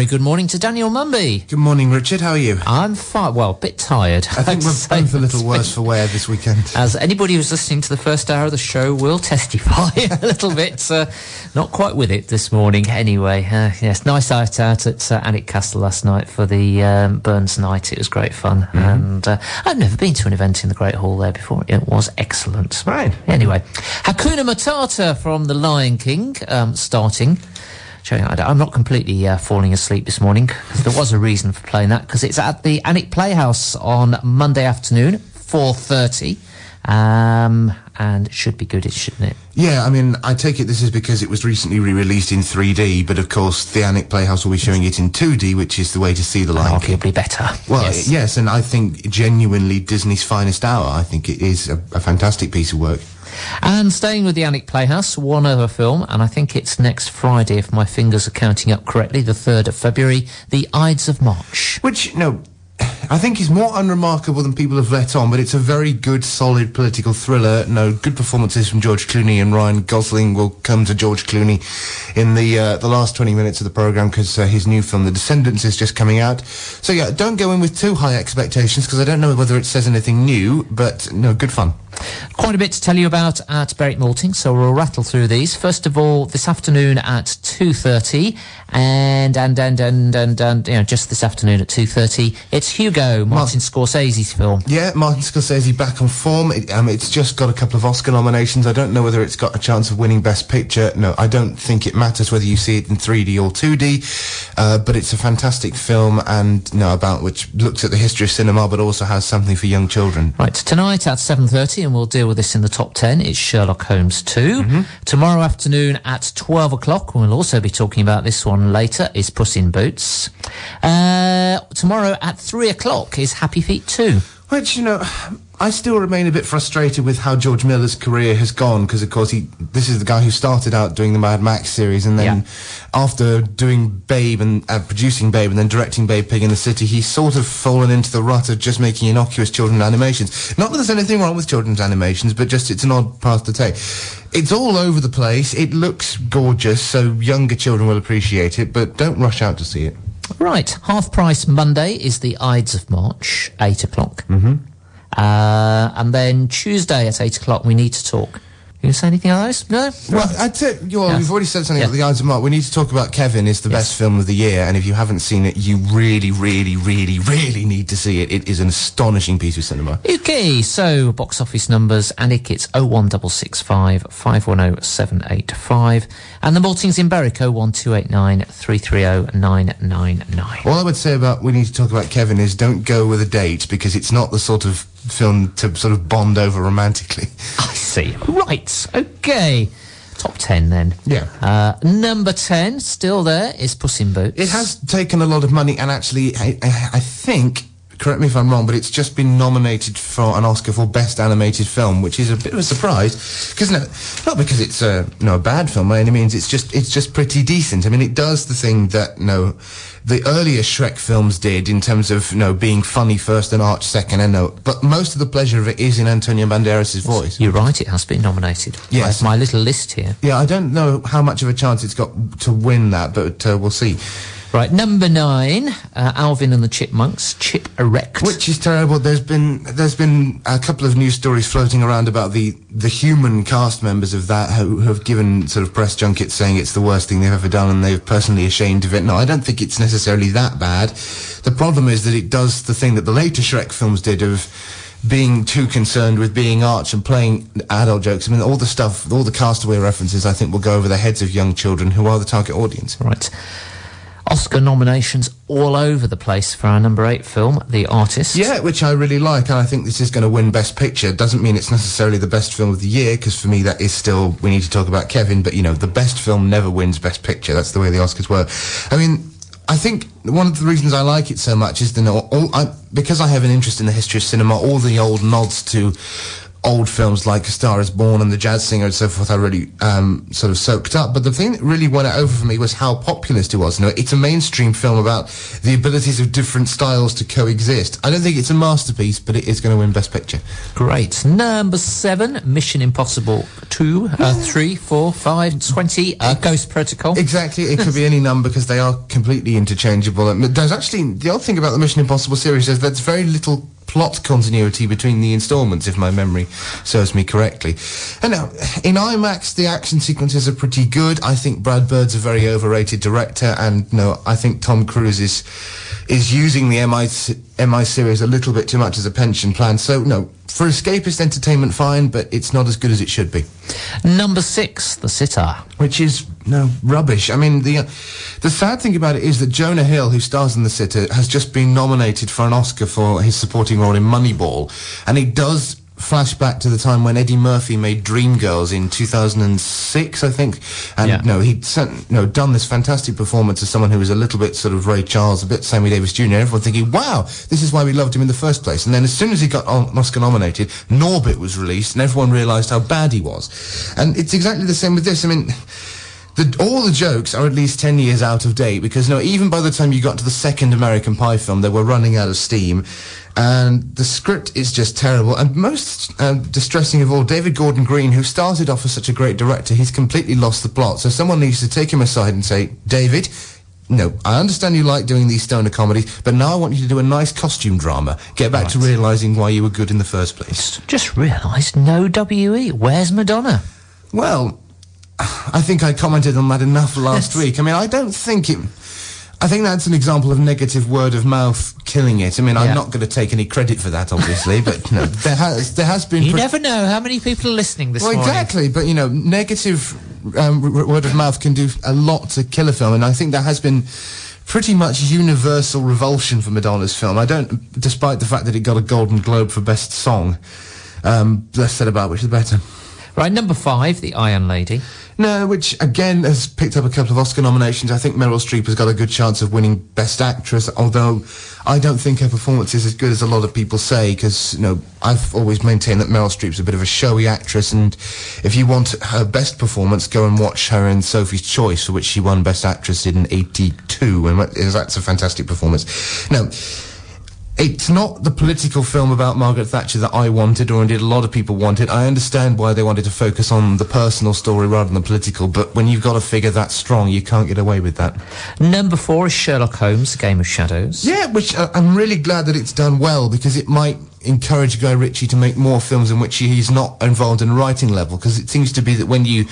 Very good morning to Daniel Mumby. Good morning, Richard. How are you? I'm fine. Well, a bit tired. I think we're both a little worse for wear this weekend. As anybody who's listening to the first hour of the show will testify a little bit. Uh, not quite with it this morning, anyway. Uh, yes, nice night out at uh, Alnwick Castle last night for the um, Burns night. It was great fun. Mm-hmm. And uh, I've never been to an event in the Great Hall there before. It was excellent. Right. Anyway, Hakuna Matata from The Lion King um, starting showing I'm not completely uh, falling asleep this morning because there was a reason for playing that because it's at the Alnwick Playhouse on Monday afternoon, 4.30. Um, and it should be good, shouldn't it? Yeah, I mean, I take it this is because it was recently re-released in 3D, but of course the Alnwick Playhouse will be showing it in 2D, which is the way to see the Lion King. Arguably better. Well, yes. yes, and I think genuinely Disney's finest hour. I think it is a, a fantastic piece of work. And staying with the Alnwick Playhouse, one other film, and I think it's next Friday, if my fingers are counting up correctly, the 3rd of February, The Ides of March. Which, no, I think is more unremarkable than people have let on, but it's a very good, solid political thriller. No good performances from George Clooney and Ryan Gosling will come to George Clooney in the uh, the last 20 minutes of the program because uh, his new film, The Descendants, is just coming out. So yeah, don't go in with too high expectations because I don't know whether it says anything new, but no, good fun. Quite a bit to tell you about at Berwick Malting, so we'll rattle through these. First of all, this afternoon at 2.30, and, and, and, and, and, and, you know, just this afternoon at 2.30, it's Hugo, Martin Scorsese's film. Yeah, Martin Scorsese back on form. It, um, it's just got a couple of Oscar nominations. I don't know whether it's got a chance of winning Best Picture. No, I don't think it matters whether you see it in 3D or 2D, uh, but it's a fantastic film and, you know, about which looks at the history of cinema, but also has something for young children. Right, tonight at 7.30, and we'll deal with this in the top 10, it's Sherlock Holmes 2. Mm-hmm. Tomorrow afternoon at 12 o'clock, we'll also be talking about this one later, is Puss in Boots. Uh, tomorrow at 3 o'clock is Happy Feet 2. Which, you know, I still remain a bit frustrated with how George Miller's career has gone because, of course, he this is the guy who started out doing the Mad Max series, and then yeah. after doing Babe and uh, producing Babe and then directing Babe Pig in the City, he's sort of fallen into the rut of just making innocuous children's animations. Not that there's anything wrong with children's animations, but just it's an odd path to take. It's all over the place. It looks gorgeous, so younger children will appreciate it, but don't rush out to see it. Right, half price Monday is the Ides of March, eight o'clock. Mm-hmm. Uh, and then Tuesday at 8 o'clock, we need to talk. You to say anything else? No? Well, I'd say, well, yeah. we've already said something yeah. about the Ides of Mark. We need to talk about Kevin is the yes. best film of the year, and if you haven't seen it, you really, really, really, really need to see it. It is an astonishing piece of cinema. Okay, so box office numbers, Alnwick, it's 01665 510 785, and the Maltings in Berwick, 01289 330 999. All I would say about we need to talk about Kevin is don't go with a date, because it's not the sort of film to sort of bond over romantically. I see. Right. Okay. Top 10 then. Yeah. Uh, number 10, still there, is Puss in Boots. It has taken a lot of money and actually, I, I think, correct me if I'm wrong, but it's just been nominated for an Oscar for Best Animated Film, which is a bit of a surprise. Because no, not because it's a no a bad film by any means. It's just it's just pretty decent. I mean, it does the thing that know, the earlier Shrek films did in terms of you know being funny first and arch second. And no, but most of the pleasure of it is in Antonio Banderas' voice. You're right; it has been nominated. Yes, my, little list here. Yeah, I don't know how much of a chance it's got to win that, but uh, we'll see. Right, number nine, uh, Alvin and the Chipmunks, Chip Erect. Which is terrible. There's been there's been a couple of news stories floating around about the the human cast members of that who, who have given sort of press junkets saying it's the worst thing they've ever done and they're personally ashamed of it. No, I don't think it's necessarily that bad. The problem is that it does the thing that the later Shrek films did of being too concerned with being arch and playing adult jokes. I mean, all the stuff, all the castaway references, I think will go over the heads of young children who are the target audience. Right. Oscar nominations all over the place for our number eight film, The Artist. Yeah, which I really like, and I think this is going to win Best Picture. Doesn't mean it's necessarily the best film of the year, because for me that is still, we need to talk about Kevin, but you know, the best film never wins Best Picture. That's the way the Oscars work. I mean, I think one of the reasons I like it so much is the all, I, because I have an interest in the history of cinema, all the old nods to old films like A Star Is Born and The Jazz Singer and so forth I really um, sort of soaked up. But the thing that really won it over for me was how populist it was. You know, it's a mainstream film about the abilities of different styles to coexist. I don't think it's a masterpiece, but it is going to win Best Picture. Great. Number seven, Mission Impossible 2, uh, 3, 4, 5, 20, uh, Ghost Protocol. Exactly. It could be any number because they are completely interchangeable. And There's actually, the odd thing about the Mission Impossible series is there's very little plot continuity between the installments, if my memory serves me correctly. And now, in IMAX, the action sequences are pretty good. I think Brad Bird's a very overrated director, and no, I think Tom Cruise is is using the MI MI series a little bit too much as a pension plan. So no, for escapist entertainment, fine, but it's not as good as it should be. Number six, The Sitter. Which is no rubbish. I mean, the uh, the sad thing about it is that Jonah Hill, who stars in The Sitter, has just been nominated for an Oscar for his supporting role in Moneyball, and he does flashback to the time when Eddie Murphy made Dreamgirls in 2006, I think. And Yeah. no, he'd sent, no, done this fantastic performance as someone who was a little bit sort of Ray Charles, a bit Sammy Davis Jr. Everyone thinking, wow, this is why we loved him in the first place. And then as soon as he got on- Oscar nominated, Norbit was released and everyone realised how bad he was. And it's exactly the same with this. I mean, the, all the jokes are at least 10 years out of date because no, even by the time you got to the second American Pie film, they were running out of steam. And the script is just terrible. And most uh, distressing of all, David Gordon Green, who started off as such a great director, he's completely lost the plot. So someone needs to take him aside and say, David, no, I understand you like doing these stoner comedies, but now I want you to do a nice costume drama. Get back to realising why you were good in the first place. Just realised no WE. Where's Madonna? Well, I think I commented on that enough last week. I mean, I don't think it. I think that's an example of negative word of mouth killing it. I mean, Yeah. I'm not going to take any credit for that, obviously, but no, there has there has been. You pre- never know how many people are listening this well, morning. exactly, but you know, negative um, r- word of mouth can do a lot to kill a film, and I think there has been pretty much universal revulsion for Madonna's film. I don't, despite the fact that it got a Golden Globe for Best Song. Um, less said about which the better. Right, number five, The Iron Lady. No, which again has picked up a couple of Oscar nominations. I think Meryl Streep has got a good chance of winning Best Actress, although I don't think her performance is as good as a lot of people say, because, you know, I've always maintained that Meryl Streep's a bit of a showy actress, and if you want her best performance, go and watch her in Sophie's Choice, for which she won Best Actress in 82, and that's a fantastic performance. Now, it's not the political film about Margaret Thatcher that I wanted, or indeed a lot of people wanted. I understand why they wanted to focus on the personal story rather than the political, but when you've got a figure that strong, you can't get away with that. Number four is Sherlock Holmes, Game of Shadows. Yeah, which uh, I'm really glad that it's done well because it might encourage Guy Ritchie to make more films in which he's not involved in writing level because it seems to be that when you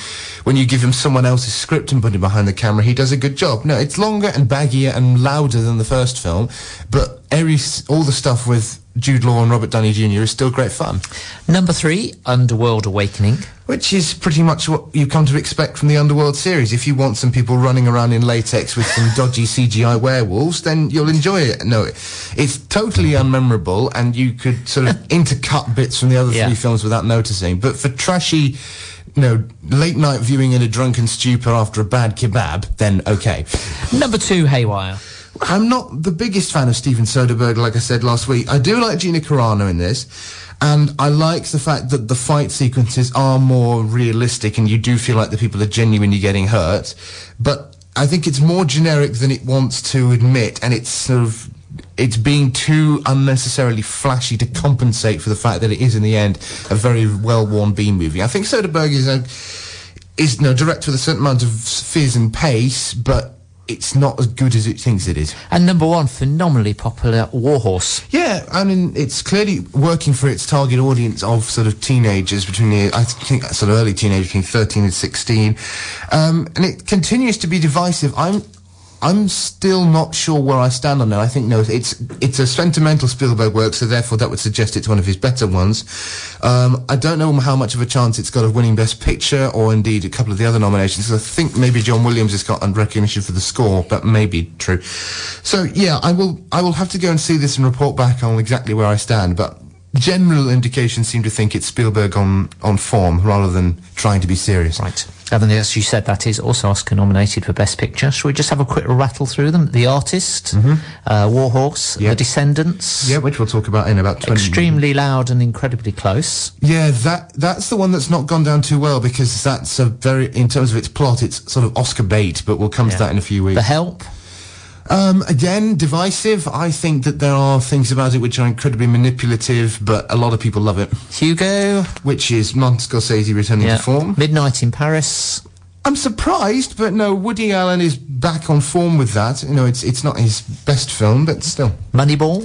when you give him someone else's script and put him behind the camera he does a good job. No, it's longer and baggier and louder than the first film, but every all the stuff with Jude Law and Robert Downey Jr. is still great fun. Number three, Underworld Awakening. Which is pretty much what you come to expect from the Underworld series. If you want some people running around in latex with some dodgy CGI werewolves, then you'll enjoy it. No, it's totally unmemorable, and you could sort of intercut bits from the other Yeah. three films without noticing. But for trashy, you know, late night viewing in a drunken stupor after a bad kebab, then okay. Number two, Haywire. I'm not the biggest fan of Steven Soderbergh, like I said last week. I do like Gina Carano in this, and I like the fact that the fight sequences are more realistic, and you do feel like the people are genuinely getting hurt. But I think it's more generic than it wants to admit, and it's sort of it's being too unnecessarily flashy to compensate for the fact that it is in the end a very well-worn B movie. I think Soderbergh is a is no direct with a certain amount of fizz and pace, but it's not as good as it thinks it is. And number one, phenomenally popular Warhorse. Yeah, I mean, it's clearly working for its target audience of sort of teenagers between the, I think, sort of early teenagers between 13 and 16. Um, and it continues to be divisive. I'm, I'm still not sure where I stand on it. I think no, it's it's a sentimental Spielberg work, so therefore that would suggest it's one of his better ones. Um, I don't know how much of a chance it's got of winning Best Picture or indeed a couple of the other nominations. I think maybe John Williams has got recognition for the score. but may be true. So yeah, I will I will have to go and see this and report back on exactly where I stand. But general indications seem to think it's Spielberg on, on form rather than trying to be serious. Right. And then, as you said, that is also Oscar nominated for Best Picture. Shall we just have a quick rattle through them? The Artist, uh, Warhorse, Yep. The Descendants, Yeah, which we'll talk about in about 20 Extremely Loud and Incredibly Close. Yeah, that that's the one that's not gone down too well because that's a very, in terms of its plot, it's sort of Oscar bait, but we'll come to that in a few weeks. The Help, Um, again, divisive. I think that there are things about it which are incredibly manipulative, but a lot of people love it. Hugo, Which is Martin Scorsese returning yeah. to form. Midnight in Paris, I'm surprised, but no, Woody Allen is back on form with that. You know, it's it's not his best film, but still Moneyball,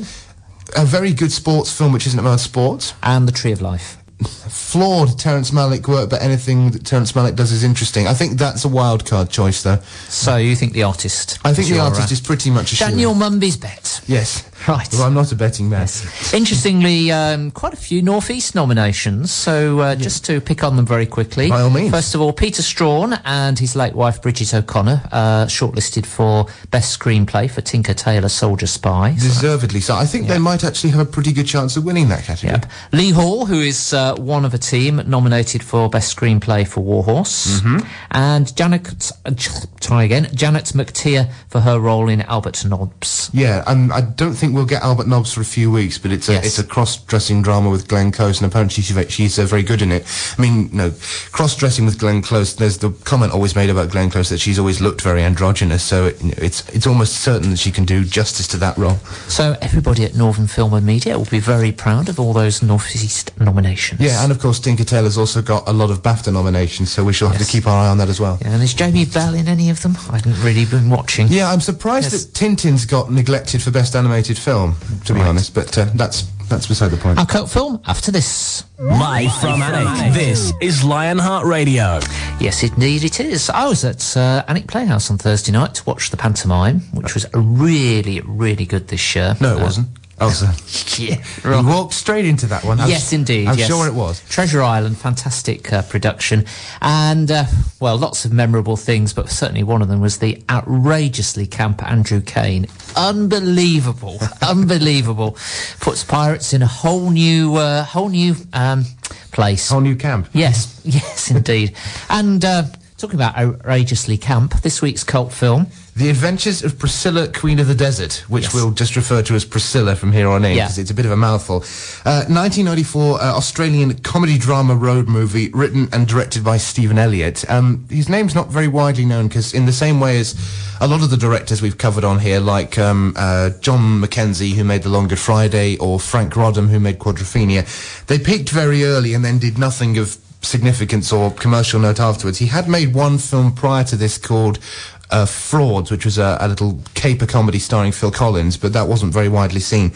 a very good sports film, which isn't about sports. and The Tree of Life. Flawed Terrence Malick work, but anything that Terrence Malick does is interesting. I think that's a wild card choice, though. So you think The Artist? I think the artist uh, is pretty much a Daniel. Mumby's bet. Yes. Right. Well, I'm not a betting man. Interestingly, um, quite a few Northeast nominations. So uh, just to pick on them very quickly. By all means. First of all, Peter Straughan and his late wife Bridget O'Connor uh, shortlisted for Best Screenplay for Tinker Tailor Soldier Spy. Deservedly so. I think they might actually have a pretty good chance of winning that category. Yep. Lee Hall, who is uh, one of a team nominated for Best Screenplay for Warhorse, Mm-hmm. and Janet, uh, try again, Janet McTeer for her role in Albert Nobbs. Yeah, and I don't think we'll get Albert Nobbs for a few weeks, but it's a Yes. it's a cross-dressing drama with Glenn Close, and apparently she's she's uh, very good in it. I mean, no, cross-dressing with Glenn Close. There's the comment always made about Glenn Close that she's always looked very androgynous, so it, you know, it's it's almost certain that she can do justice to that role. So everybody at Northern Film and Media will be very proud of all those Northeast nominations. Yeah, and of course Tinker Tailor's also got a lot of BAFTA nominations, so we shall have Yes. to keep our eye on that as well. Yeah, and is Jamie Bell in any of them? I haven't really been watching. Yeah, I'm surprised Yes. that Tintin's got neglected for best animated film, to be Right. honest, but uh, that's that's beside the point. Our cult film after this. Live from Alnwick, this is Lionheart Radio. Yes, indeed it is. I was at uh, Alnwick Playhouse on Thursday night to watch the pantomime, which was really, really good this year. No, it Uh, wasn't. Oh, sir. Yeah, You walked straight into that one. I'm yes, s- indeed. I'm yes. sure it was. Treasure Island, fantastic uh, production, and uh, well, lots of memorable things, but certainly one of them was the outrageously camp Andrew Kane. Unbelievable, unbelievable. Puts pirates in a whole new, uh, whole new um, place. Whole new camp. Yes, yes, indeed. And uh, talking about outrageously camp, this week's cult film. The Adventures of Priscilla, Queen of the Desert, which Yes. we'll just refer to as Priscilla from here on in, Yeah. because it's a bit of a mouthful. Uh, 1994 uh, Australian comedy drama road movie, written and directed by Stephan Elliott. Um, his name's not very widely known, because in the same way as a lot of the directors we've covered on here, like um, uh, John Mackenzie, who made The Long Good Friday, or Franc Roddam, who made Quadrophenia, they peaked very early and then did nothing of significance or commercial note afterwards. He had made one film prior to this called uh, Frauds, which was a, a little caper comedy starring Phil Collins, but that wasn't very widely seen.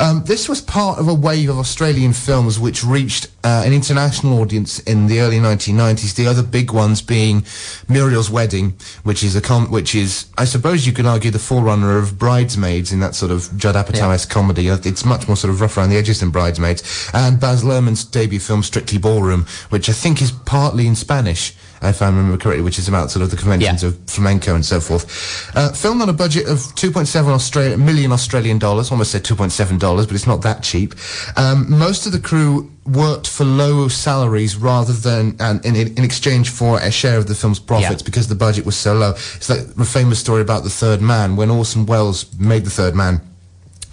Um, this was part of a wave of Australian films which reached uh, an international audience in the early 1990s. The other big ones being Muriel's Wedding, which is a com- which is, I suppose you could argue, the forerunner of Bridesmaids in that sort of Judd Apatow-esque comedy. Uh, It's much more sort of rough around the edges than Bridesmaids. And Baz Luhrmann's debut film Strictly Ballroom, which I think is partly in Spanish if I remember correctly, which is about sort of the conventions Yeah. of flamenco and so forth. Uh, filmed on a budget of 2.7 Australia, million Australian dollars, almost said 2.7 dollars, but it's not that cheap. Um, most of the crew worked for low salaries rather than and in, in exchange for a share of the film's profits Yeah. because the budget was so low. It's like the famous story about the Third Man when Orson Welles made the Third Man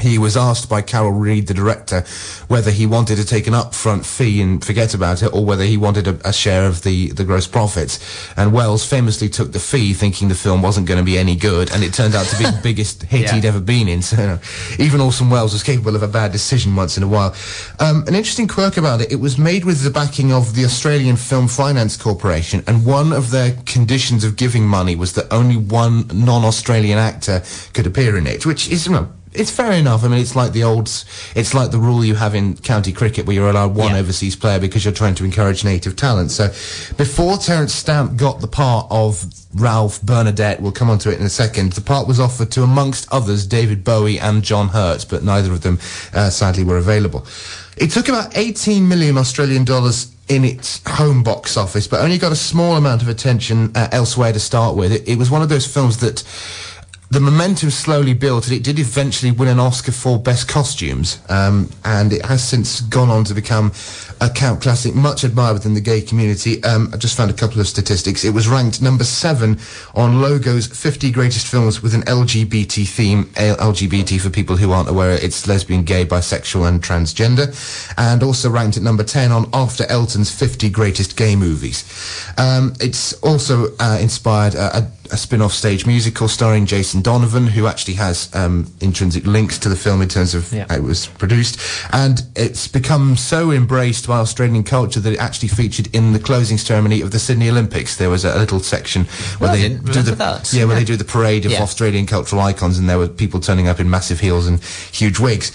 he was asked by Carol Reed, the director, whether he wanted to take an upfront fee and forget about it, or whether he wanted a, a share of the, the gross profits. And Wells famously took the fee, thinking the film wasn't going to be any good, and it turned out to be the biggest hit Yeah. he'd ever been in. So you know, even Orson Welles was capable of a bad decision once in a while. Um, an interesting quirk about it: it was made with the backing of the Australian Film Finance Corporation, and one of their conditions of giving money was that only one non-Australian actor could appear in it, which is. You know, it's fair enough. I mean, it's like the old, it's like the rule you have in county cricket where you're allowed one Yeah. overseas player because you're trying to encourage native talent. So, before Terence Stamp got the part of Ralph Bernadette, we'll come on to it in a second, the part was offered to, amongst others, David Bowie and John Hurt, but neither of them, uh, sadly, were available. It took about 18 million Australian dollars in its home box office, but only got a small amount of attention uh, elsewhere to start with. It, it was one of those films that the momentum slowly built, and it did eventually win an Oscar for Best Costumes, um, and it has since gone on to become a cult classic, much admired within the gay community. Um, I just found a couple of statistics. It was ranked number seven on Logo's 50 greatest films with an LGBT theme. LGBT, for people who aren't aware, it's lesbian, gay, bisexual, and transgender, and also ranked at number 10 on After Elton's 50 greatest gay movies. Um, it's also uh, inspired uh, a a spin-off stage musical starring Jason Donovan, who actually has um, intrinsic links to the film in terms of yeah. how it was produced, and it's become so embraced by Australian culture that it actually featured in the closing ceremony of the Sydney Olympics. There was a, a little section where well, they do the that. yeah, where they do the parade of yeah. Australian cultural icons, and there were people turning up in massive heels and huge wigs.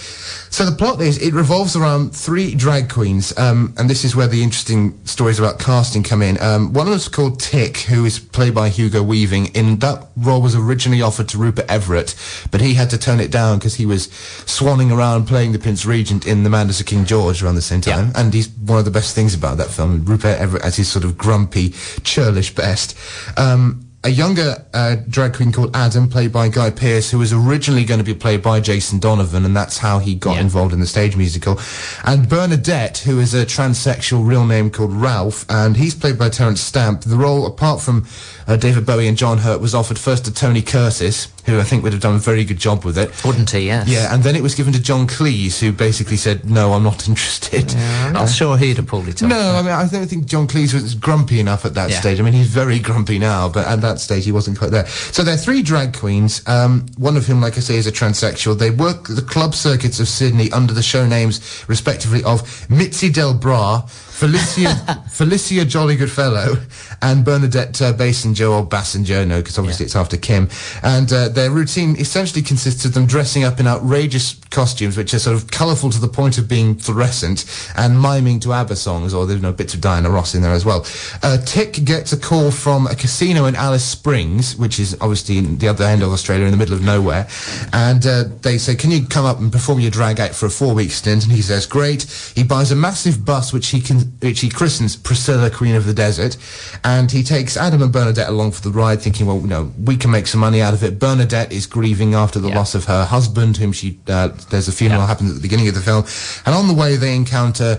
So the plot is it revolves around three drag queens, um, and this is where the interesting stories about casting come in. Um, one of them is called Tick, who is played by Hugo Weaving. In that role was originally offered to Rupert Everett, but he had to turn it down because he was swanning around playing the Prince Regent in The Madness of King George around the same time. Yeah. And he's one of the best things about that film. Rupert Everett as his sort of grumpy, churlish best. Um, a younger uh, drag queen called Adam, played by Guy Pearce, who was originally going to be played by Jason Donovan, and that's how he got yeah. involved in the stage musical. And Bernadette, who is a transsexual real name called Ralph, and he's played by Terence Stamp. The role, apart from uh, David Bowie and John Hurt, was offered first to Tony Curtis, who I think would have done a very good job with it. Wouldn't he? Yes. Yeah, and then it was given to John Cleese, who basically said, "No, I'm not interested." Yeah, I'm not uh, sure he'd have pulled it off. No, I mean, I don't think John Cleese was grumpy enough at that yeah. stage. I mean, he's very grumpy now, but at that stage he wasn't quite there. So there are three drag queens, um, one of whom, like I say, is a transsexual. They work the club circuits of Sydney under the show names, respectively, of Mitzi Del Bra, Felicia, Felicia Jolly Goodfellow, and Bernadette uh, Basinger or Bassinger, no, because obviously yeah. it's after Kim. And uh, their routine essentially consists of them dressing up in outrageous costumes, which are sort of colourful to the point of being fluorescent, and miming to ABBA songs, or there's no bits of Diana Ross in there as well. Uh, Tick gets a call from a casino in Alice Springs, which is obviously in the other end of Australia, in the middle of nowhere, and uh, they say, "Can you come up and perform your drag act for a four-week stint?" And he says, "Great." He buys a massive bus, which he can which he christens Priscilla, Queen of the Desert, and he takes Adam and Bernadette along for the ride, thinking, well, you know, we can make some money out of it. Bernadette is grieving after the yeah. loss of her husband, whom she uh, there's a funeral yeah. happens at the beginning of the film, and on the way they encounter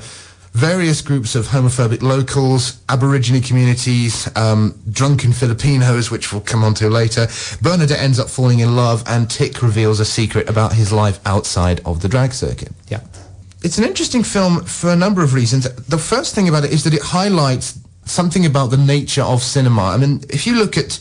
various groups of homophobic locals, Aborigine communities, um, drunken Filipinos, which we'll come on to later. Bernadette ends up falling in love, and Tick reveals a secret about his life outside of the drag circuit. Yeah it's an interesting film for a number of reasons. The first thing about it is that it highlights something about the nature of cinema. I mean, if you look at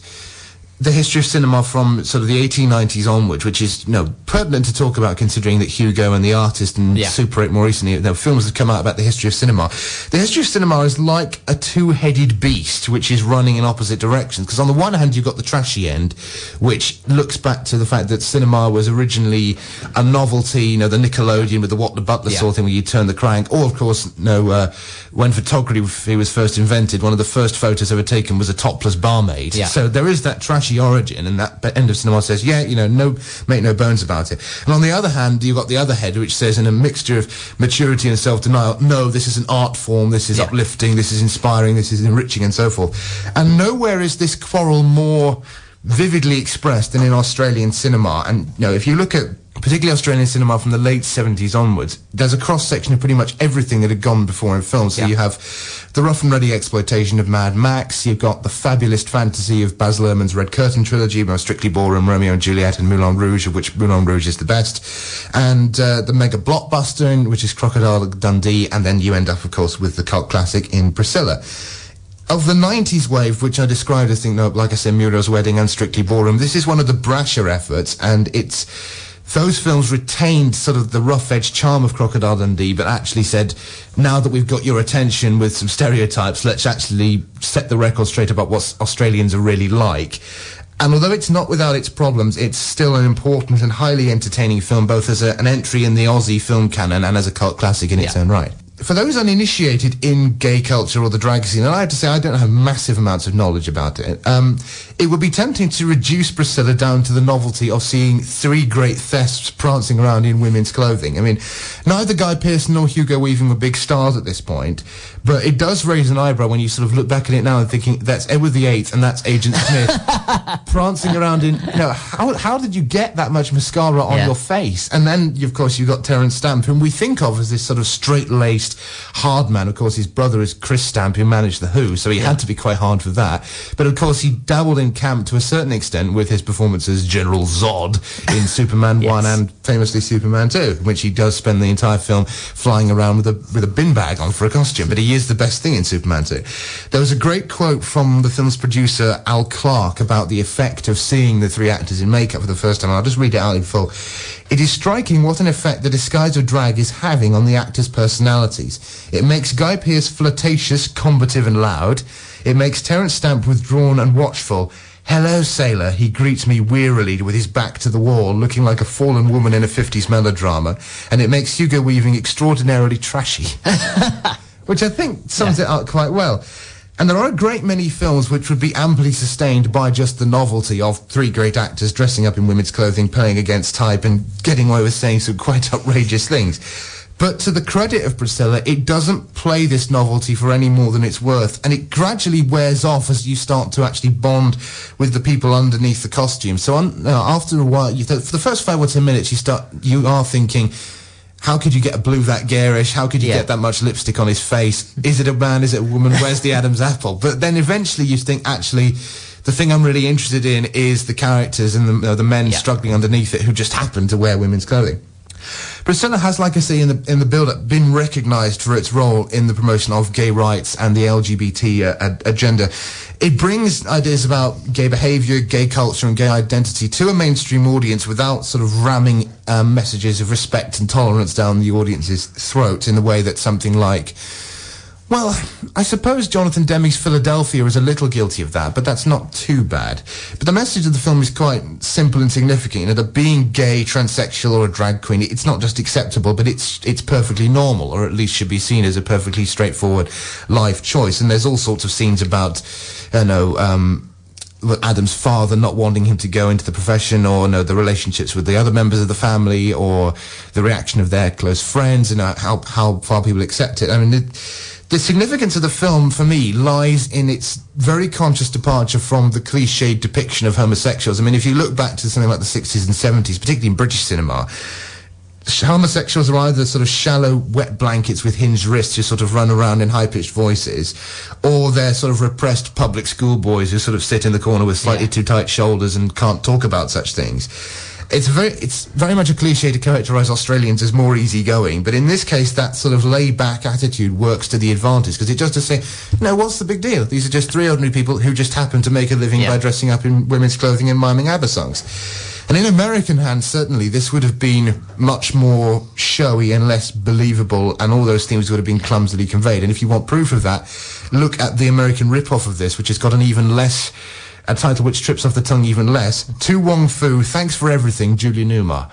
the history of cinema from sort of the 1890s onwards, which is you know pertinent to talk about considering that Hugo and the artist and yeah. Super 8 more recently, the films have come out about the history of cinema. The history of cinema is like a two-headed beast which is running in opposite directions. Because on the one hand, you've got the trashy end, which looks back to the fact that cinema was originally a novelty, you know, the Nickelodeon with the What the Butler yeah. sort of thing where you turn the crank. Or, of course, you know, uh, when photography was first invented, one of the first photos ever taken was a topless barmaid. Yeah. So there is that trashy origin, and that end of cinema says, yeah, you know, no, make no bones about it. And on the other hand, you've got the other head, which says, in a mixture of maturity and self-denial, no, this is an art form, this is yeah. uplifting, this is inspiring, this is enriching, and so forth. And nowhere is this quarrel more vividly expressed than in Australian cinema. And you know, if you look at particularly Australian cinema from the late 70s onwards, there's a cross section of pretty much everything that had gone before in film. So yeah. you have the rough and ready exploitation of Mad Max, you've got the fabulous fantasy of Baz Luhrmann's Red Curtain trilogy, most Strictly Ballroom, Romeo and Juliet, and Moulin Rouge, of which Moulin Rouge is the best, and uh, the mega blockbuster, which is Crocodile Dundee, and then you end up, of course, with the cult classic in Priscilla of the 90s wave, which I described as, think, like I said, Muriel's Wedding and Strictly Ballroom, this is one of the brasher efforts, and it's those films retained sort of the rough edge charm of Crocodile Dundee, but actually said, now that we've got your attention with some stereotypes, let's actually set the record straight about what Australians are really like. And although it's not without its problems, it's still an important and highly entertaining film, both as a, an entry in the Aussie film canon and as a cult classic in its own right for those uninitiated in gay culture or the drag scene, and I have to say I don't have massive amounts of knowledge about it. Um, it would be tempting to reduce Priscilla down to the novelty of seeing three great thefts prancing around in women's clothing. I mean, neither Guy Pearce nor Hugo Weaving were big stars at this point, but it does raise an eyebrow when you sort of look back at it now and thinking that's Edward VIII and that's Agent Smith prancing around in. You know, how how did you get that much mascara on Yeah. your face? And then, of course, you've got Terence Stamp, whom we think of as this sort of straight-laced hard man. Of course, his brother is Chris Stamp, who managed The Who, so he had to be quite hard for that. But of course, he dabbled in camp to a certain extent with his performance as General Zod in Superman Yes. 1 and famously Superman 2, in which he does spend the entire film flying around with a, with a bin bag on for a costume. But he is the best thing in Superman 2. There was a great quote from the film's producer, Al Clark, about the effect of seeing the three actors in makeup for the first time. I'll just read it out in full. It is striking what an effect the disguise of drag is having on the actors' personalities. It makes Guy Pearce flirtatious, combative and loud. It makes Terence Stamp withdrawn and watchful. Hello, sailor, he greets me wearily with his back to the wall, looking like a fallen woman in a 50s melodrama. And it makes Hugo Weaving extraordinarily trashy. Which I think sums it up quite well. And there are a great many films which would be amply sustained by just the novelty of three great actors dressing up in women's clothing, playing against type, and getting away with saying some quite outrageous things. But to the credit of Priscilla, it doesn't play this novelty for any more than it's worth, and it gradually wears off as you start to actually bond with the people underneath the costume. So on, uh, after a while, you th- for the first five or ten minutes, you start, you are thinking, how could you get a blue that garish? How could you Yeah. get that much lipstick on his face? Is it a man? Is it a woman? Where's the Adam's apple? But then eventually you think, actually, the thing I'm really interested in is the characters and the, uh, the men Yeah. struggling underneath it who just happen to wear women's clothing. Priscilla has, like I say in the in the build-up, been recognised for its role in the promotion of gay rights and the LGBT uh, ad- agenda. It brings ideas about gay behaviour, gay culture, and gay identity to a mainstream audience without sort of ramming um, messages of respect and tolerance down the audience's throat in the way that something like well, I suppose Jonathan Demme's Philadelphia is a little guilty of that, but that's not too bad. But the message of the film is quite simple and significant. You know, that being gay, transsexual, or a drag queen, it's not just acceptable, but it's it's perfectly normal, or at least should be seen as a perfectly straightforward life choice. And there's all sorts of scenes about, you know, um, Adam's father not wanting him to go into the profession, or you know, the relationships with the other members of the family, or the reaction of their close friends, and uh, how how far people accept it. I mean, it, the significance of the film for me lies in its very conscious departure from the cliched depiction of homosexuals. I mean, if you look back to something like the 60s and 70s, particularly in British cinema, homosexuals are either sort of shallow, wet blankets with hinged wrists who sort of run around in high-pitched voices, or they're sort of repressed public schoolboys who sort of sit in the corner with slightly Yeah. too tight shoulders and can't talk about such things. It's very, it's very much a cliche to characterise Australians as more easygoing, but in this case, that sort of laid-back attitude works to the advantage because it just to say, no, what's the big deal? These are just three ordinary people who just happen to make a living Yeah. by dressing up in women's clothing and miming ABBA songs. And in American hands, certainly, this would have been much more showy and less believable, and all those themes would have been clumsily conveyed. And if you want proof of that, look at the American rip-off of this, which has got an even less, a title which trips off the tongue even less. To Wong Foo, thanks for everything, Julie Newmar.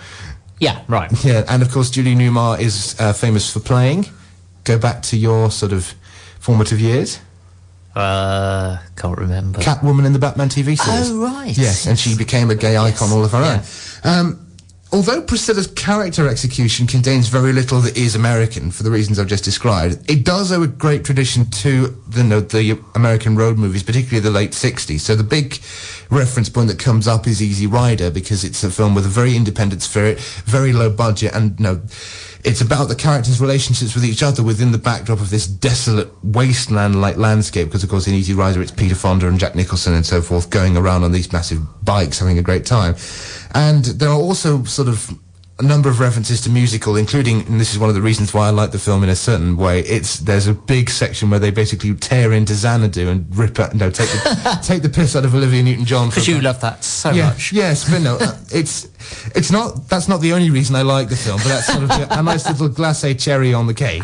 Yeah, right. Yeah, and of course, Julie Newmar is uh, famous for playing. Go back to your sort of formative years. Uh, can't remember. Catwoman in the Batman TV series. Oh, right. Yes, and she became a gay icon all of her Yeah. own. Um, although Priscilla's character execution contains very little that is American, for the reasons I've just described, it does owe a great tradition to the, the American road movies, particularly the late 60s. So the big reference point that comes up is Easy Rider, because it's a film with a very independent spirit, very low budget, and no, it's about the characters' relationships with each other within the backdrop of this desolate wasteland-like landscape. Because of course, in Easy Rider, it's Peter Fonda and Jack Nicholson and so forth going around on these massive bikes, having a great time. And there are also sort of a number of references to musical, including, and this is one of the reasons why I like the film in a certain way. It's there's a big section where they basically tear into Xanadu and rip out, no, take the take the piss out of Olivia Newton-John. Because you love that so yeah, much. Yes, but no, uh, it's it's not. That's not the only reason I like the film, but that's sort of a, nice little glacé cherry on the cake.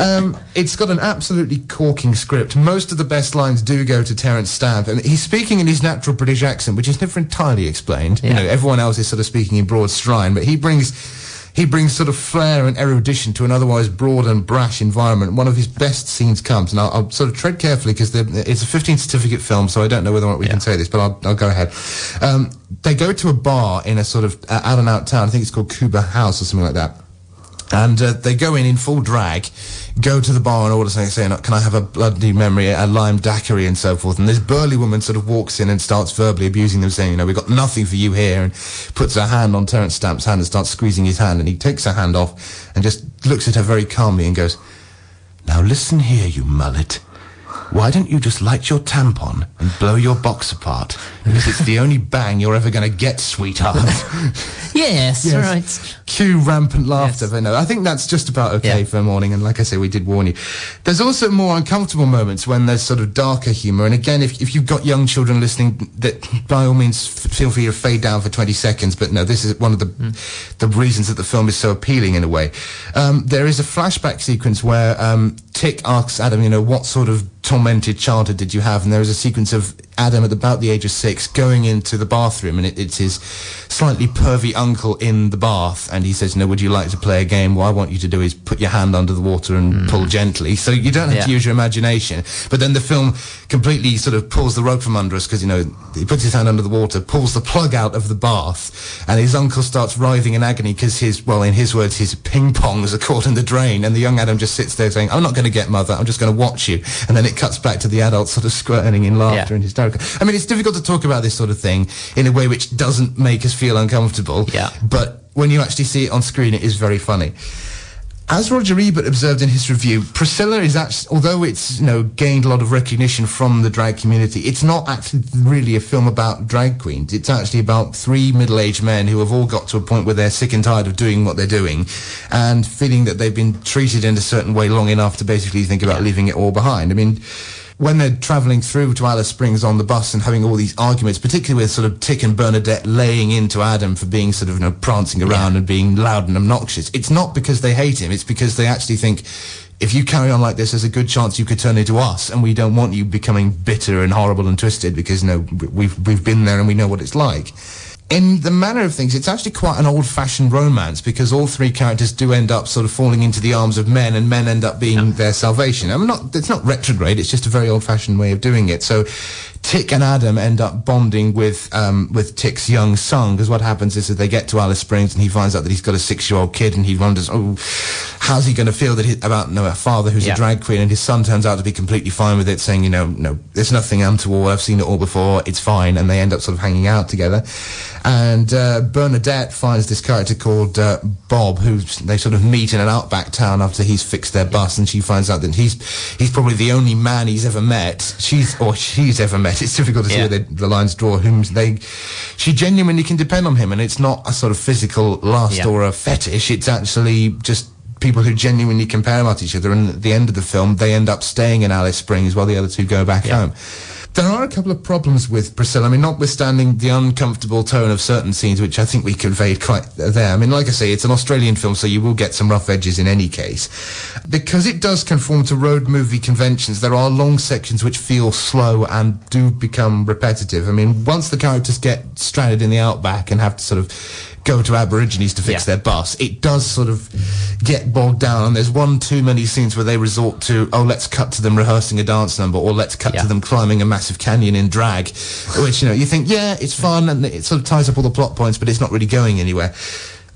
Um, it's got an absolutely corking script. Most of the best lines do go to Terence Stamp, and he's speaking in his natural British accent, which is never entirely explained. You know, everyone else is sort of speaking in broad strine, but he brings. He brings sort of flair and erudition to an otherwise broad and brash environment. One of his best scenes comes, and I'll, I'll sort of tread carefully because it's a 15 certificate film, so I don't know whether or not we yeah. can say this, but I'll, I'll go ahead. Um, they go to a bar in a sort of uh, out and out town. I think it's called Cuba House or something like that. And uh, they go in in full drag, go to the bar and order something, saying, "Can I have a bloody memory, a lime daiquiri, and so forth?" And this burly woman sort of walks in and starts verbally abusing them, saying, "You know, we've got nothing for you here," and puts her hand on Terence Stamp's hand and starts squeezing his hand, and he takes her hand off and just looks at her very calmly and goes, "Now listen here, you mullet." Why don't you just light your tampon and blow your box apart? Because it's the only bang you're ever going to get, sweetheart. yes, yes, right. Cue rampant laughter. Yes. But no, I think that's just about okay yeah. for a morning. And like I say, we did warn you. There's also more uncomfortable moments when there's sort of darker humour. And again, if, if you've got young children listening, that by all means feel free to fade down for 20 seconds. But no, this is one of the mm. the reasons that the film is so appealing in a way. Um, there is a flashback sequence where um, Tick asks Adam, you know, what sort of tormented childhood did you have? And there is a sequence of Adam at about the age of six going into the bathroom and it, it's his slightly pervy uncle in the bath and he says, no, would you like to play a game? What I want you to do is put your hand under the water and mm. pull gently. So you don't have yeah. to use your imagination. But then the film completely sort of pulls the rug from under us because, you know, he puts his hand under the water, pulls the plug out of the bath and his uncle starts writhing in agony because his, well, in his words, his ping pongs are caught in the drain and the young Adam just sits there saying, I'm not going to get mother, I'm just going to watch you. And then it cuts back to the adult sort of squirting in laughter yeah. and I mean, it's difficult to talk about this sort of thing in a way which doesn't make us feel uncomfortable. Yeah. But when you actually see it on screen, it is very funny. As Roger Ebert observed in his review, Priscilla is actually, although it's you know gained a lot of recognition from the drag community, it's not actually really a film about drag queens. It's actually about three middle-aged men who have all got to a point where they're sick and tired of doing what they're doing, and feeling that they've been treated in a certain way long enough to basically think about leaving it all behind. I mean when they're travelling through to Alice Springs on the bus and having all these arguments, particularly with sort of Tick and Bernadette laying into Adam for being sort of, you know, prancing around yeah. and being loud and obnoxious, it's not because they hate him, it's because they actually think, if you carry on like this, there's a good chance you could turn into us, and we don't want you becoming bitter and horrible and twisted because, you know, we've, we've been there and we know what it's like in the manner of things, it's actually quite an old-fashioned romance because all three characters do end up sort of falling into the arms of men, and men end up being their salvation. I'm not. It's not retrograde. It's just a very old-fashioned way of doing it. So, Tick and Adam end up bonding with um, with Tick's young son because what happens is that they get to Alice Springs and he finds out that he's got a six-year-old kid and he wonders, oh, how's he going to feel that he, about no a father who's yeah. a drag queen and his son turns out to be completely fine with it, saying, you know, no, there's nothing untoward. I've seen it all before. It's fine, and they end up sort of hanging out together. And uh, Bernadette finds this character called uh, Bob, who they sort of meet in an outback town after he's fixed their bus, and she finds out that he's he's probably the only man he's ever met. She's or she's ever met. It's difficult to yeah. see the, the lines draw. Whom they, she genuinely can depend on him, and it's not a sort of physical lust yeah. or a fetish. It's actually just people who genuinely compare about each other. And at the end of the film, they end up staying in Alice Springs while the other two go back yeah. home. There are a couple of problems with Priscilla. I mean, notwithstanding the uncomfortable tone of certain scenes, which I think we conveyed quite there. I mean, like I say, it's an Australian film, so you will get some rough edges in any case. Because it does conform to road movie conventions, there are long sections which feel slow and do become repetitive. I mean, once the characters get stranded in the outback and have to sort of go to Aborigines to fix yeah. their bus, it does sort of get bogged down. And there's one too many scenes where they resort to, oh, let's cut to them rehearsing a dance number, or let's cut yeah. to them climbing a massive canyon in drag, which, you know, you think, yeah, it's fun and it sort of ties up all the plot points, but it's not really going anywhere.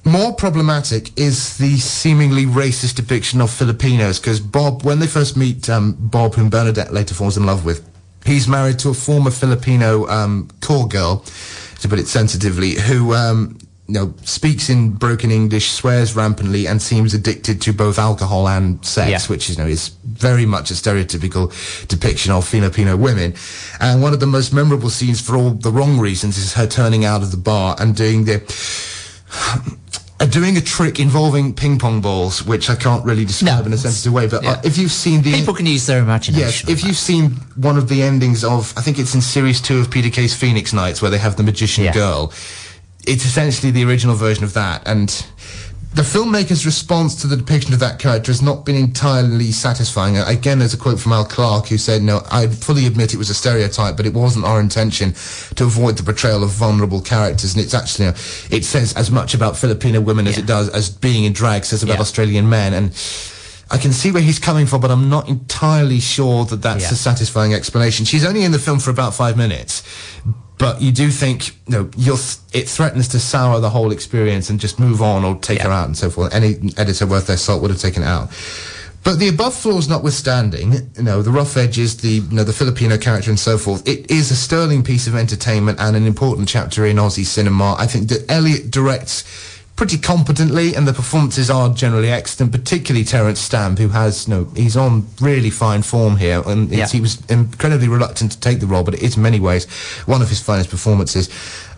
More problematic is the seemingly racist depiction of Filipinos, because Bob, when they first meet um, Bob, whom Bernadette later falls in love with, he's married to a former Filipino um, call girl, to put it sensitively, who um, you know, speaks in broken English, swears rampantly, and seems addicted to both alcohol and sex, yeah. which you know is very much a stereotypical depiction of Filipino women. And one of the most memorable scenes, for all the wrong reasons, is her turning out of the bar and doing the. Uh, doing a trick involving ping pong balls, which I can't really describe no, in a sensitive way, but uh, yeah. if you've seen the people can use their imagination. Yes, if you've seen one of the endings of, I think it's in series two of Peter Kay's Phoenix Nights, where they have the magician yeah. girl it's essentially the original version of that, and the filmmaker's response to the depiction of that character has not been entirely satisfying. Again, there's a quote from Al Clark who said, "No, I fully admit it was a stereotype, but it wasn't our intention to avoid the portrayal of vulnerable characters." And it's actually, you know, it says as much about Filipino women as it does as being in drag says about Yeah. Australian men. And I can see where he's coming from, but I'm not entirely sure that that's Yeah. a satisfying explanation. She's only in the film for about five minutes, but you do think, you know, it threatens to sour the whole experience and just move on or take her out and so forth. Any editor worth their salt would have taken it out. But the above flaws notwithstanding, you know, the rough edges, the you know, the Filipino character and so forth, it is a sterling piece of entertainment and an important chapter in Aussie cinema. I think that Elliott directs pretty competently and the performances are generally excellent, particularly Terence Stamp, who has, you know, he's on really fine form here and Yeah. he was incredibly reluctant to take the role, but it is in many ways one of his finest performances.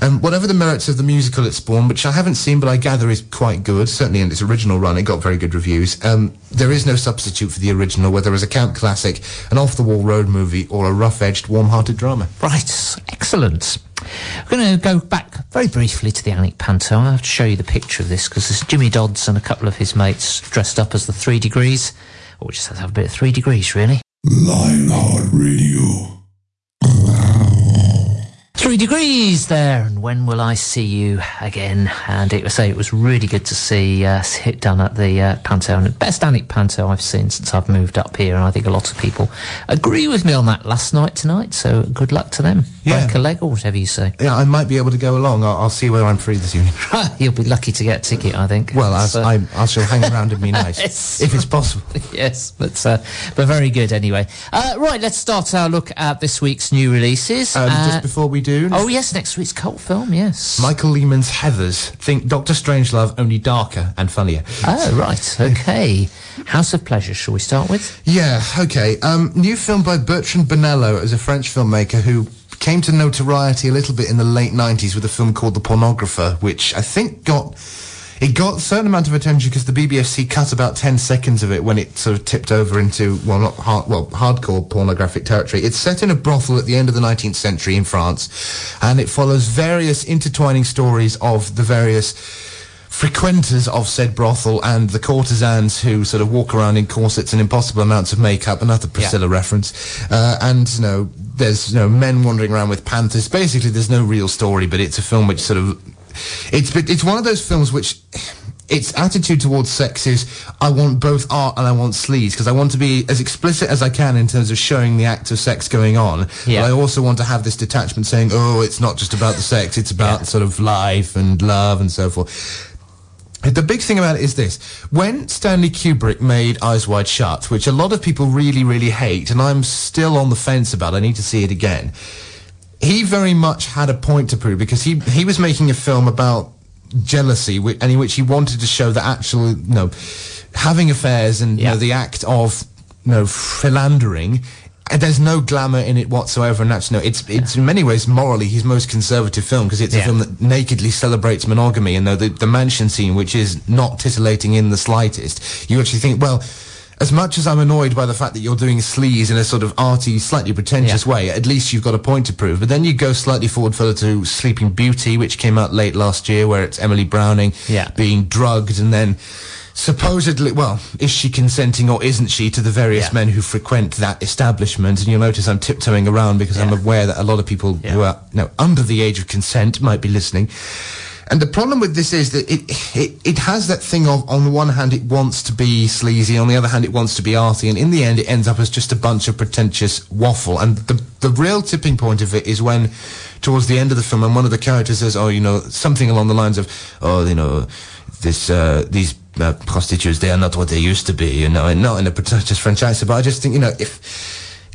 And whatever the merits of the musical it spawned, which I haven't seen, but I gather is quite good, certainly in its original run, it got very good reviews. Um, there is no substitute for the original, whether as a camp classic, an off-the-wall road movie, or a rough-edged, warm-hearted drama. Right, excellent. We're going to go back very briefly to the Alnwick Panto. I have to show you the picture of this because there's Jimmy Dodds and a couple of his mates dressed up as the Three Degrees. Or we just have to have a bit of Three Degrees, really. Lionheart Radio. Three degrees there, and when will I see you again? And it was say it was really good to see uh, see it done at the uh, Panto, and best Alnwick Panto I've seen since I've moved up here, and I think a lot of people agree with me on that last night tonight. So good luck to them. Yeah. Break a leg or whatever you say. Yeah, I might be able to go along. I'll, I'll see whether I'm free this evening. You'll be lucky to get a ticket, I think. Well, I, So- I, I shall hang around and be nice, Yes. if it's possible. yes, but uh, but very good anyway. Uh, right, let's start our look at this week's new releases. Um, Uh, just before we do, oh yes, next week's cult film. Yes. Michael Lehmann's Heathers. Think Doctor Strangelove, only darker and funnier. oh right, okay. House of Pleasure. Shall we start with? Yeah, okay. Um, new film by Bertrand Bonello as a French filmmaker who came to notoriety a little bit in the late 90s with a film called The Pornographer, which I think got... It got a certain amount of attention because the BBFC cut about 10 seconds of it when it sort of tipped over into, well, not hard, well, hardcore pornographic territory. It's set in a brothel at the end of the 19th century in France, and it follows various intertwining stories of the various frequenters of said brothel and the courtesans who sort of walk around in corsets and impossible amounts of makeup, another Priscilla reference. Uh, and, you know, there's, you know, men wandering around with panthers. Basically, there's no real story, but it's a film which sort of, it's, it's one of those films which, its attitude towards sex is I want both art and I want sleaze because I want to be as explicit as I can in terms of showing the act of sex going on. Yeah. But I also want to have this detachment saying, oh, it's not just about the sex, it's about Yeah. sort of life and love and so forth. The big thing about it is this. When Stanley Kubrick made Eyes Wide Shut, which a lot of people really, really hate, and I'm still on the fence about, I need to see it again, he very much had a point to prove because he, he was making a film about jealousy and in which he wanted to show that actually, you know, having affairs and, you know, the act of, you know, philandering uh, there's no glamour in it whatsoever, and that's no. It's it's in many ways morally his most conservative film because it's a film that nakedly celebrates monogamy, and though the the mansion scene, which is not titillating in the slightest, you actually think, well. As much as I'm annoyed by the fact that you're doing sleaze in a sort of arty, slightly pretentious Yeah. way, at least you've got a point to prove. But then you go slightly forward further to Sleeping Beauty, which came out late last year, where it's Emily Browning Yeah. being drugged and then supposedly, well, is she consenting or isn't she to the various Yeah. men who frequent that establishment? And you'll notice I'm tiptoeing around because I'm aware that a lot of people who are you know, under the age of consent might be listening. And the problem with this is that it, it it has that thing of on the one hand it wants to be sleazy, on the other hand it wants to be arty, and in the end it ends up as just a bunch of pretentious waffle. And the the real tipping point of it is when, towards the end of the film, and one of the characters says, "Oh, you know, something along the lines of, oh, you know, this uh, these uh, prostitutes they are not what they used to be, you know, and not in a pretentious franchise. But I just think, you know, if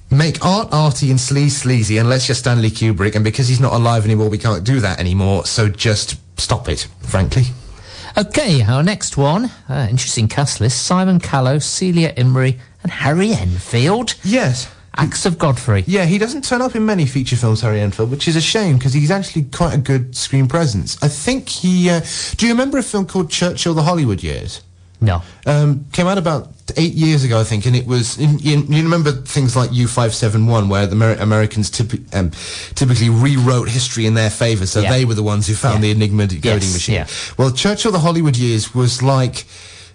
make art arty and sleazy sleazy unless you're Stanley Kubrick, and because he's not alive anymore, we can't do that anymore. So just stop it, frankly. Okay, our next one, uh, interesting cast list: Simon Callow, Celia Imrie, and Harry Enfield. Yes. Acts of Godfrey. Yeah, he doesn't turn up in many feature films, Harry Enfield, which is a shame because he's actually quite a good screen presence. I think he. Uh, do you remember a film called Churchill: The Hollywood Years? No. Um, came out about eight years ago, I think, and it was. In, you, you remember things like U five seven one, where the Amer- Americans typi- um, typically rewrote history in their favour, so Yeah. they were the ones who found Yeah. the Enigma decoding Yes, machine. yeah. Well, Churchill: The Hollywood Years was like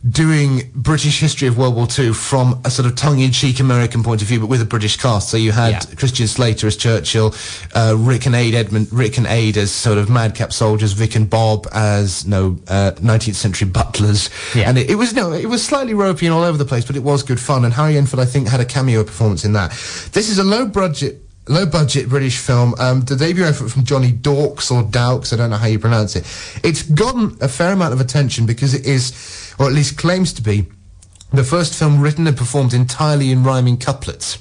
doing British history of World War II from a sort of tongue-in-cheek American point of view, but with a British cast. So you had Yeah. Christian Slater as Churchill, uh, Rik and Ade Edmund, Rik and Ade as sort of madcap soldiers, Vic and Bob as no uh, 19th century butlers, Yeah. and it, it was no, it was slightly ropey and all over the place, but it was good fun. And Harry Enfield, I think, had a cameo performance in that. This is a low budget. Low budget British film, um, the debut effort from Johnny Daukes or Daukes, I don't know how you pronounce it. It's gotten a fair amount of attention because it is, or at least claims to be, the first film written and performed entirely in rhyming couplets.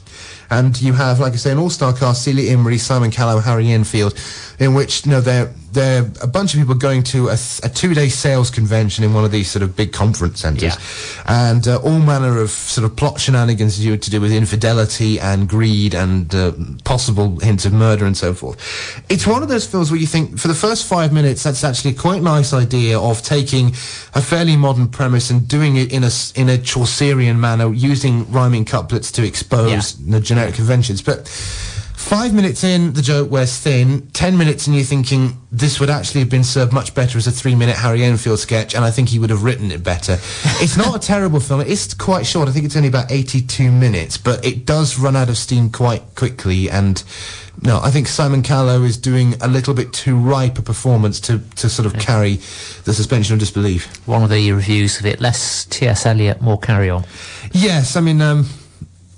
And you have, like I say, an all-star cast: Celia Imrie, Simon Callow, Harry Enfield, in which you know they're they're a bunch of people going to a, a two-day sales convention in one of these sort of big conference centres, Yeah. and uh, all manner of sort of plot shenanigans to do, to do with infidelity and greed and uh, possible hints of murder and so forth. It's one of those films where you think, for the first five minutes, that's actually quite a quite nice idea of taking a fairly modern premise and doing it in a in a Chaucerian manner, using rhyming couplets to expose the generic conventions, but. Five minutes in, the joke wears thin. Ten minutes and you're thinking this would actually have been served much better as a three-minute Harry Enfield sketch, and I think he would have written it better. it's not a terrible film. It is quite short. I think it's only about 82 minutes, but it does run out of steam quite quickly. And no, I think Simon Callow is doing a little bit too ripe a performance to, to sort of carry the suspension of disbelief. One of the reviews of it, less T.S. Eliot, more carry on. Yes, I mean, um,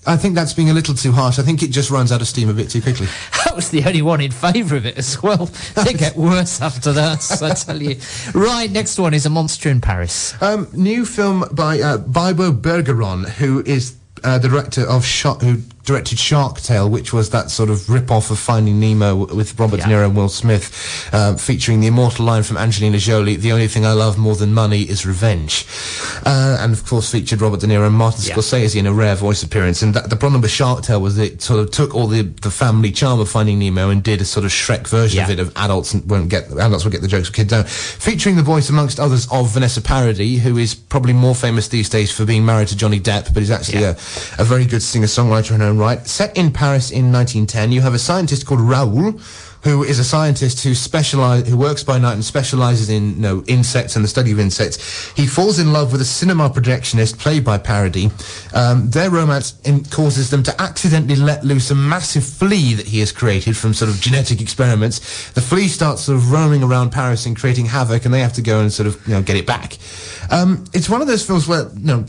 I think that's being a little too harsh. I think it just runs out of steam a bit too quickly. That was the only one in favour of it as well. They get worse after that, I tell you. Right, next one is A Monster in Paris. Um, new film by uh, Bibo Bergeron, who is uh, the director of Shot, who directed Shark Tale, which was that sort of rip-off of Finding Nemo with Robert Yeah. De Niro and Will Smith, uh, featuring the immortal line from Angelina Jolie, "The only thing I love more than money is revenge," uh, and of course featured Robert De Niro and Martin Yeah. Scorsese in a rare voice appearance. And that, the problem with Shark Tale was it sort of took all the the family charm of Finding Nemo and did a sort of Shrek version of it of adults and won't get adults will get the jokes, but kids don't. Featuring the voice, amongst others, of Vanessa Paradis, who is probably more famous these days for being married to Johnny Depp, but is actually Yeah. a, a very good singer-songwriter in her own right. Set in Paris in 1910, you have a scientist called Raoul. Who is a scientist who specialize, who works by night and specializes in you know, insects and the study of insects. He falls in love with a cinema projectionist played by Paradis. Um, their romance in, causes them to accidentally let loose a massive flea that he has created from sort of genetic experiments. The flea starts sort of roaming around Paris and creating havoc, and they have to go and sort of you know get it back. Um, it's one of those films where you know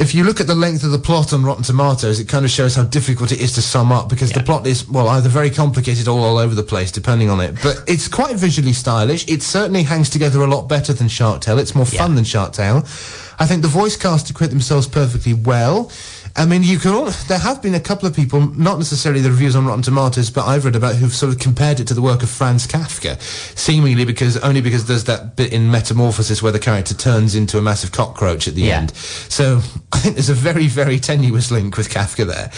if you look at the length of the plot on Rotten Tomatoes, it kind of shows how difficult it is to sum up because the plot is, well, either very complicated or all over the place, depending on it. But it's quite visually stylish. It certainly hangs together a lot better than Shark Tale. It's more fun Yeah. than Shark Tale. I think the voice cast acquit themselves perfectly well. I mean, you can all, there have been a couple of people, not necessarily the reviews on Rotten Tomatoes, but I've read about who've sort of compared it to the work of Franz Kafka, seemingly because only because there's that bit in Metamorphosis where the character turns into a massive cockroach at the Yeah. end. So I think there's a very, very tenuous link with Kafka there.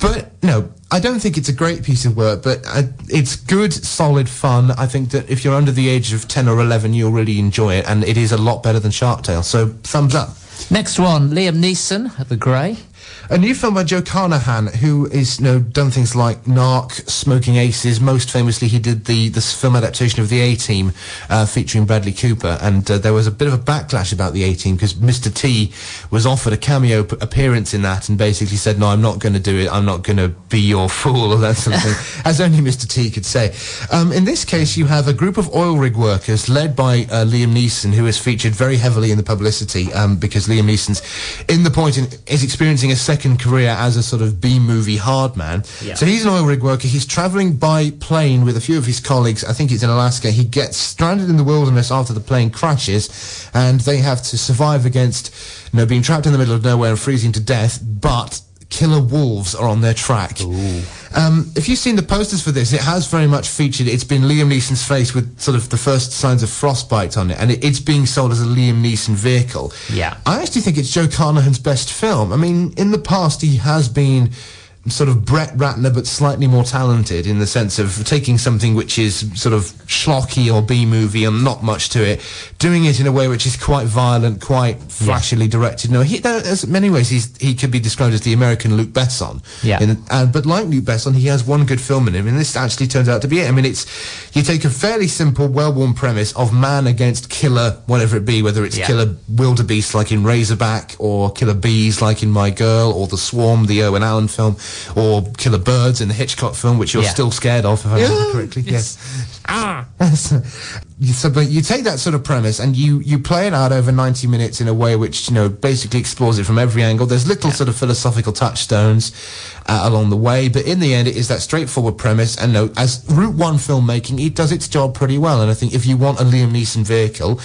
But no, I don't think it's a great piece of work, but uh, it's good, solid fun. I think that if you're under the age of 10 or 11, you'll really enjoy it, and it is a lot better than Shark Tale. So thumbs up. Next one, Liam Neeson, at The Grey. A new film by Joe Carnahan, who is you know done things like Narc, Smoking Aces. Most famously, he did the this film adaptation of the A Team, uh, featuring Bradley Cooper. And uh, there was a bit of a backlash about the A Team because Mr. T was offered a cameo p- appearance in that, and basically said, "No, I'm not going to do it. I'm not going to be your fool," or that sort of thing, as only Mr. T could say. Um, in this case, you have a group of oil rig workers led by uh, Liam Neeson, who is featured very heavily in the publicity um, because Liam Neeson's in the point in, is experiencing a second career as a sort of B movie hard man. Yeah. So he's an oil rig worker. He's traveling by plane with a few of his colleagues. I think it's in Alaska. He gets stranded in the wilderness after the plane crashes, and they have to survive against, you know, being trapped in the middle of nowhere and freezing to death. But killer wolves are on their track. Um, if you've seen the posters for this, it has very much featured. It's been Liam Neeson's face with sort of the first signs of frostbite on it, and it, it's being sold as a Liam Neeson vehicle. Yeah. I actually think it's Joe Carnahan's best film. I mean, in the past, he has been sort of Brett Ratner, but slightly more talented in the sense of taking something which is sort of schlocky or B movie and not much to it, doing it in a way which is quite violent, quite flashily directed. No, he, there, many ways he's, he could be described as the American Luc Besson. Yeah. In, uh, but like Luc Besson, he has one good film in him, and this actually turns out to be it. I mean, it's you take a fairly simple, well-worn premise of man against killer, whatever it be, whether it's Yeah. killer wildebeest like in Razorback, or killer bees like in My Girl, or The Swarm, the Irwin Allen film, or killer birds in the Hitchcock film, which you're Yeah. still scared of, if I remember correctly. Yes. Ah. so, but you take that sort of premise and you, you play it out over 90 minutes in a way which, you know, basically explores it from every angle. There's little sort of philosophical touchstones uh, along the way, but in the end it is that straightforward premise. And no, as Route 1 filmmaking, it does its job pretty well. And I think if you want a Liam Neeson vehicle,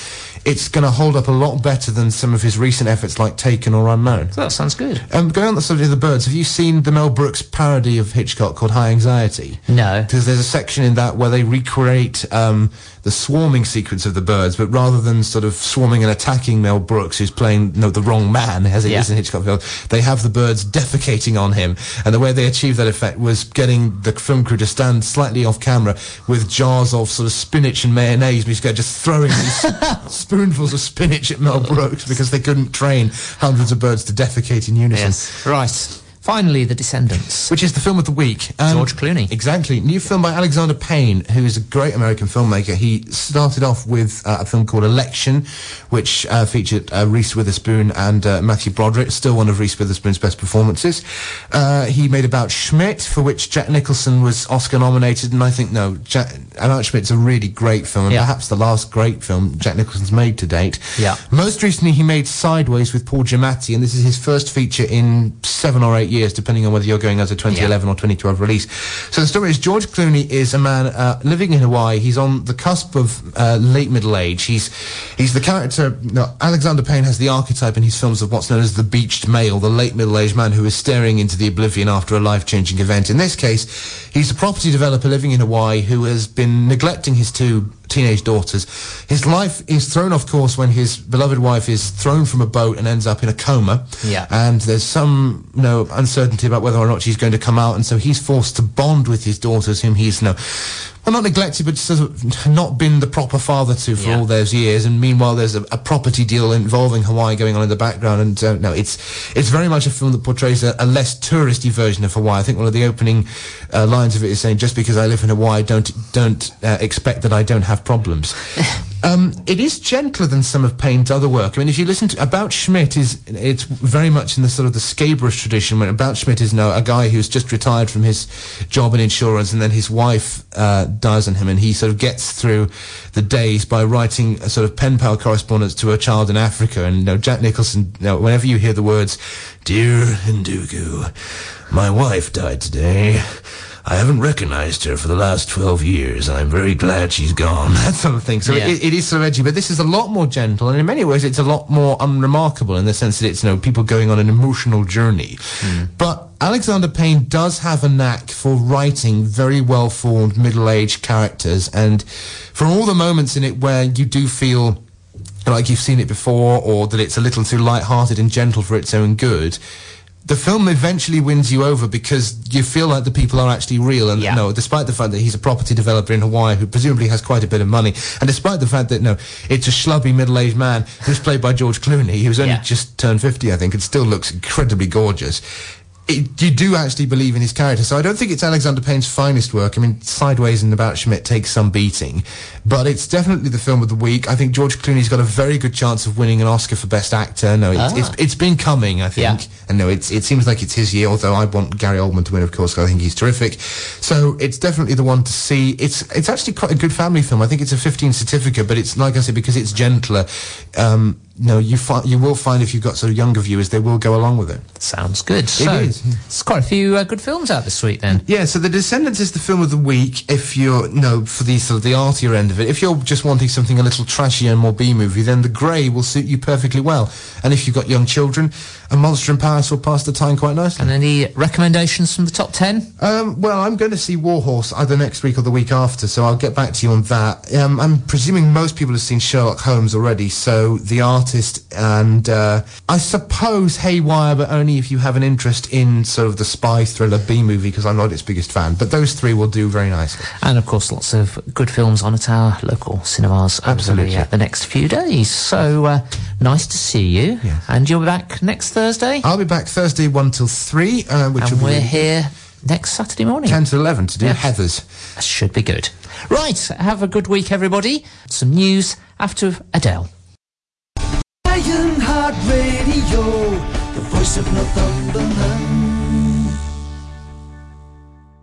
it's going to hold up a lot better than some of his recent efforts like Taken or Unknown. That sounds good. Um, going on the subject of the birds, have you seen the Mel Brooks parody of Hitchcock called High Anxiety? No. Because there's a section in that where they recreate um, the swarming sequence of the birds, but rather than sort of swarming and attacking Mel Brooks, who's playing no the wrong man, as it is Yeah. in Hitchcock film, they have the birds defecating on him. And the way they achieved that effect was getting the film crew to stand slightly off camera with jars of sort of spinach and mayonnaise, basically just throwing these spoonfuls of spinach at Mel Brooks because they couldn't train hundreds of birds to defecate in unison. Yes. Right. Finally, The Descendants. Which is the film of the week. Um, George Clooney. Exactly. New film by Alexander Payne, who is a great American filmmaker. He started off with uh, a film called Election, which uh, featured uh, Reese Witherspoon and uh, Matthew Broderick, still one of Reese Witherspoon's best performances. Uh, he made About Schmidt, for which Jack Nicholson was Oscar nominated, and I think, no, Jack, About Schmidt's a really great film, and Yeah. perhaps the last great film Jack Nicholson's made to date. Yeah. Most recently, he made Sideways with Paul Giamatti, and this is his first feature in seven or eight years, depending on whether you're going as a 2011 or 2012 release. So the story is George Clooney is a man uh, living in Hawaii. He's on the cusp of uh, late middle age. He's he's the character. No, Alexander Payne has the archetype in his films of what's known as the beached male, the late middle aged man who is staring into the oblivion after a life changing event. In this case, he's a property developer living in Hawaii who has been neglecting his two teenage daughters. His life is thrown off course when his beloved wife is thrown from a boat and ends up in a coma. Yeah. And there's some you know, uncertainty about whether or not she's going to come out, and so he's forced to bond with his daughters, whom he's you know, well, not neglected, but sort of not been the proper father to for Yeah. all those years. And meanwhile, there's a, a property deal involving Hawaii going on in the background. And uh, no, it's it's very much a film that portrays a, a less touristy version of Hawaii. I think one of the opening uh, lines of it is saying, "Just because I live in Hawaii, don't don't uh, expect that I don't have problems." Um, it is gentler than some of Payne's other work. I mean, if you listen to About Schmidt, is it's very much in the sort of the Scabrous tradition. When About Schmidt is now a guy who's just retired from his job in insurance, and then his wife uh, dies on him, and he sort of gets through the days by writing a sort of pen pal correspondence to a child in Africa. And you know, Jack Nicholson, you know, whenever you hear the words, "Dear Ndugu, my wife died today." I haven't recognized her for the last 12 years. And I'm very glad she's gone. That sort of thing. So Yeah. it, it is of edgy, but this is a lot more gentle, and in many ways it's a lot more unremarkable in the sense that it's, you know, people going on an emotional journey. Hmm. But Alexander Payne does have a knack for writing very well-formed middle-aged characters, and for all the moments in it where you do feel like you've seen it before or that it's a little too light-hearted and gentle for its own good, the film eventually wins you over because you feel like the people are actually real and Yeah. no despite the fact that he's a property developer in Hawaii who presumably has quite a bit of money and despite the fact that no it's a schlubby middle-aged man who's played by George Clooney who's only Yeah. just turned 50 I think and still looks incredibly gorgeous it, you do actually believe in his character. So I don't think it's Alexander Payne's finest work. I mean, Sideways and About Schmidt takes some beating, but it's definitely the film of the week. I think George Clooney's got a very good chance of winning an Oscar for Best Actor. No, it's, Ah. it's, it's been coming, I think. Yeah. And no, it's, it seems like it's his year, although I want Gary Oldman to win, of course, I think he's terrific. So it's definitely the one to see. It's, it's actually quite a good family film. I think it's a 15 certificate, but it's, like I said, because it's gentler, um, no, you fi- you will find if you've got sort of younger viewers, they will go along with it. Sounds good. so, is. There's quite a few uh, good films out this week then. Yeah, so The Descendants is the film of the week if you're, no, for the sort of the artier end of it. If you're just wanting something a little trashier and more B-movie, then The Grey will suit you perfectly well. And if you've got young children, A Monster in Paris will pass the time quite nicely. And any recommendations from the top 10? Um, well, I'm going to see Warhorse either next week or the week after, so I'll get back to you on that. Um, I'm presuming most people have seen Sherlock Holmes already, so The Artist and uh, I suppose Haywire, but only if you have an interest in sort of the spy thriller B movie, because I'm not its biggest fan. But those three will do very nicely. And of course, lots of good films on at our local cinemas over Absolutely. the, uh, the next few days. So uh, nice to see you. Yes. And you'll be back next Thursday. I'll be back Thursday one till three, uh, which and will be we're really here next Saturday morning. ten to eleven to do Yeah. Heather's. That should be good. Right, have a good week, everybody. Some news after Adele. Lionheart Radio, the voice of Northumberland.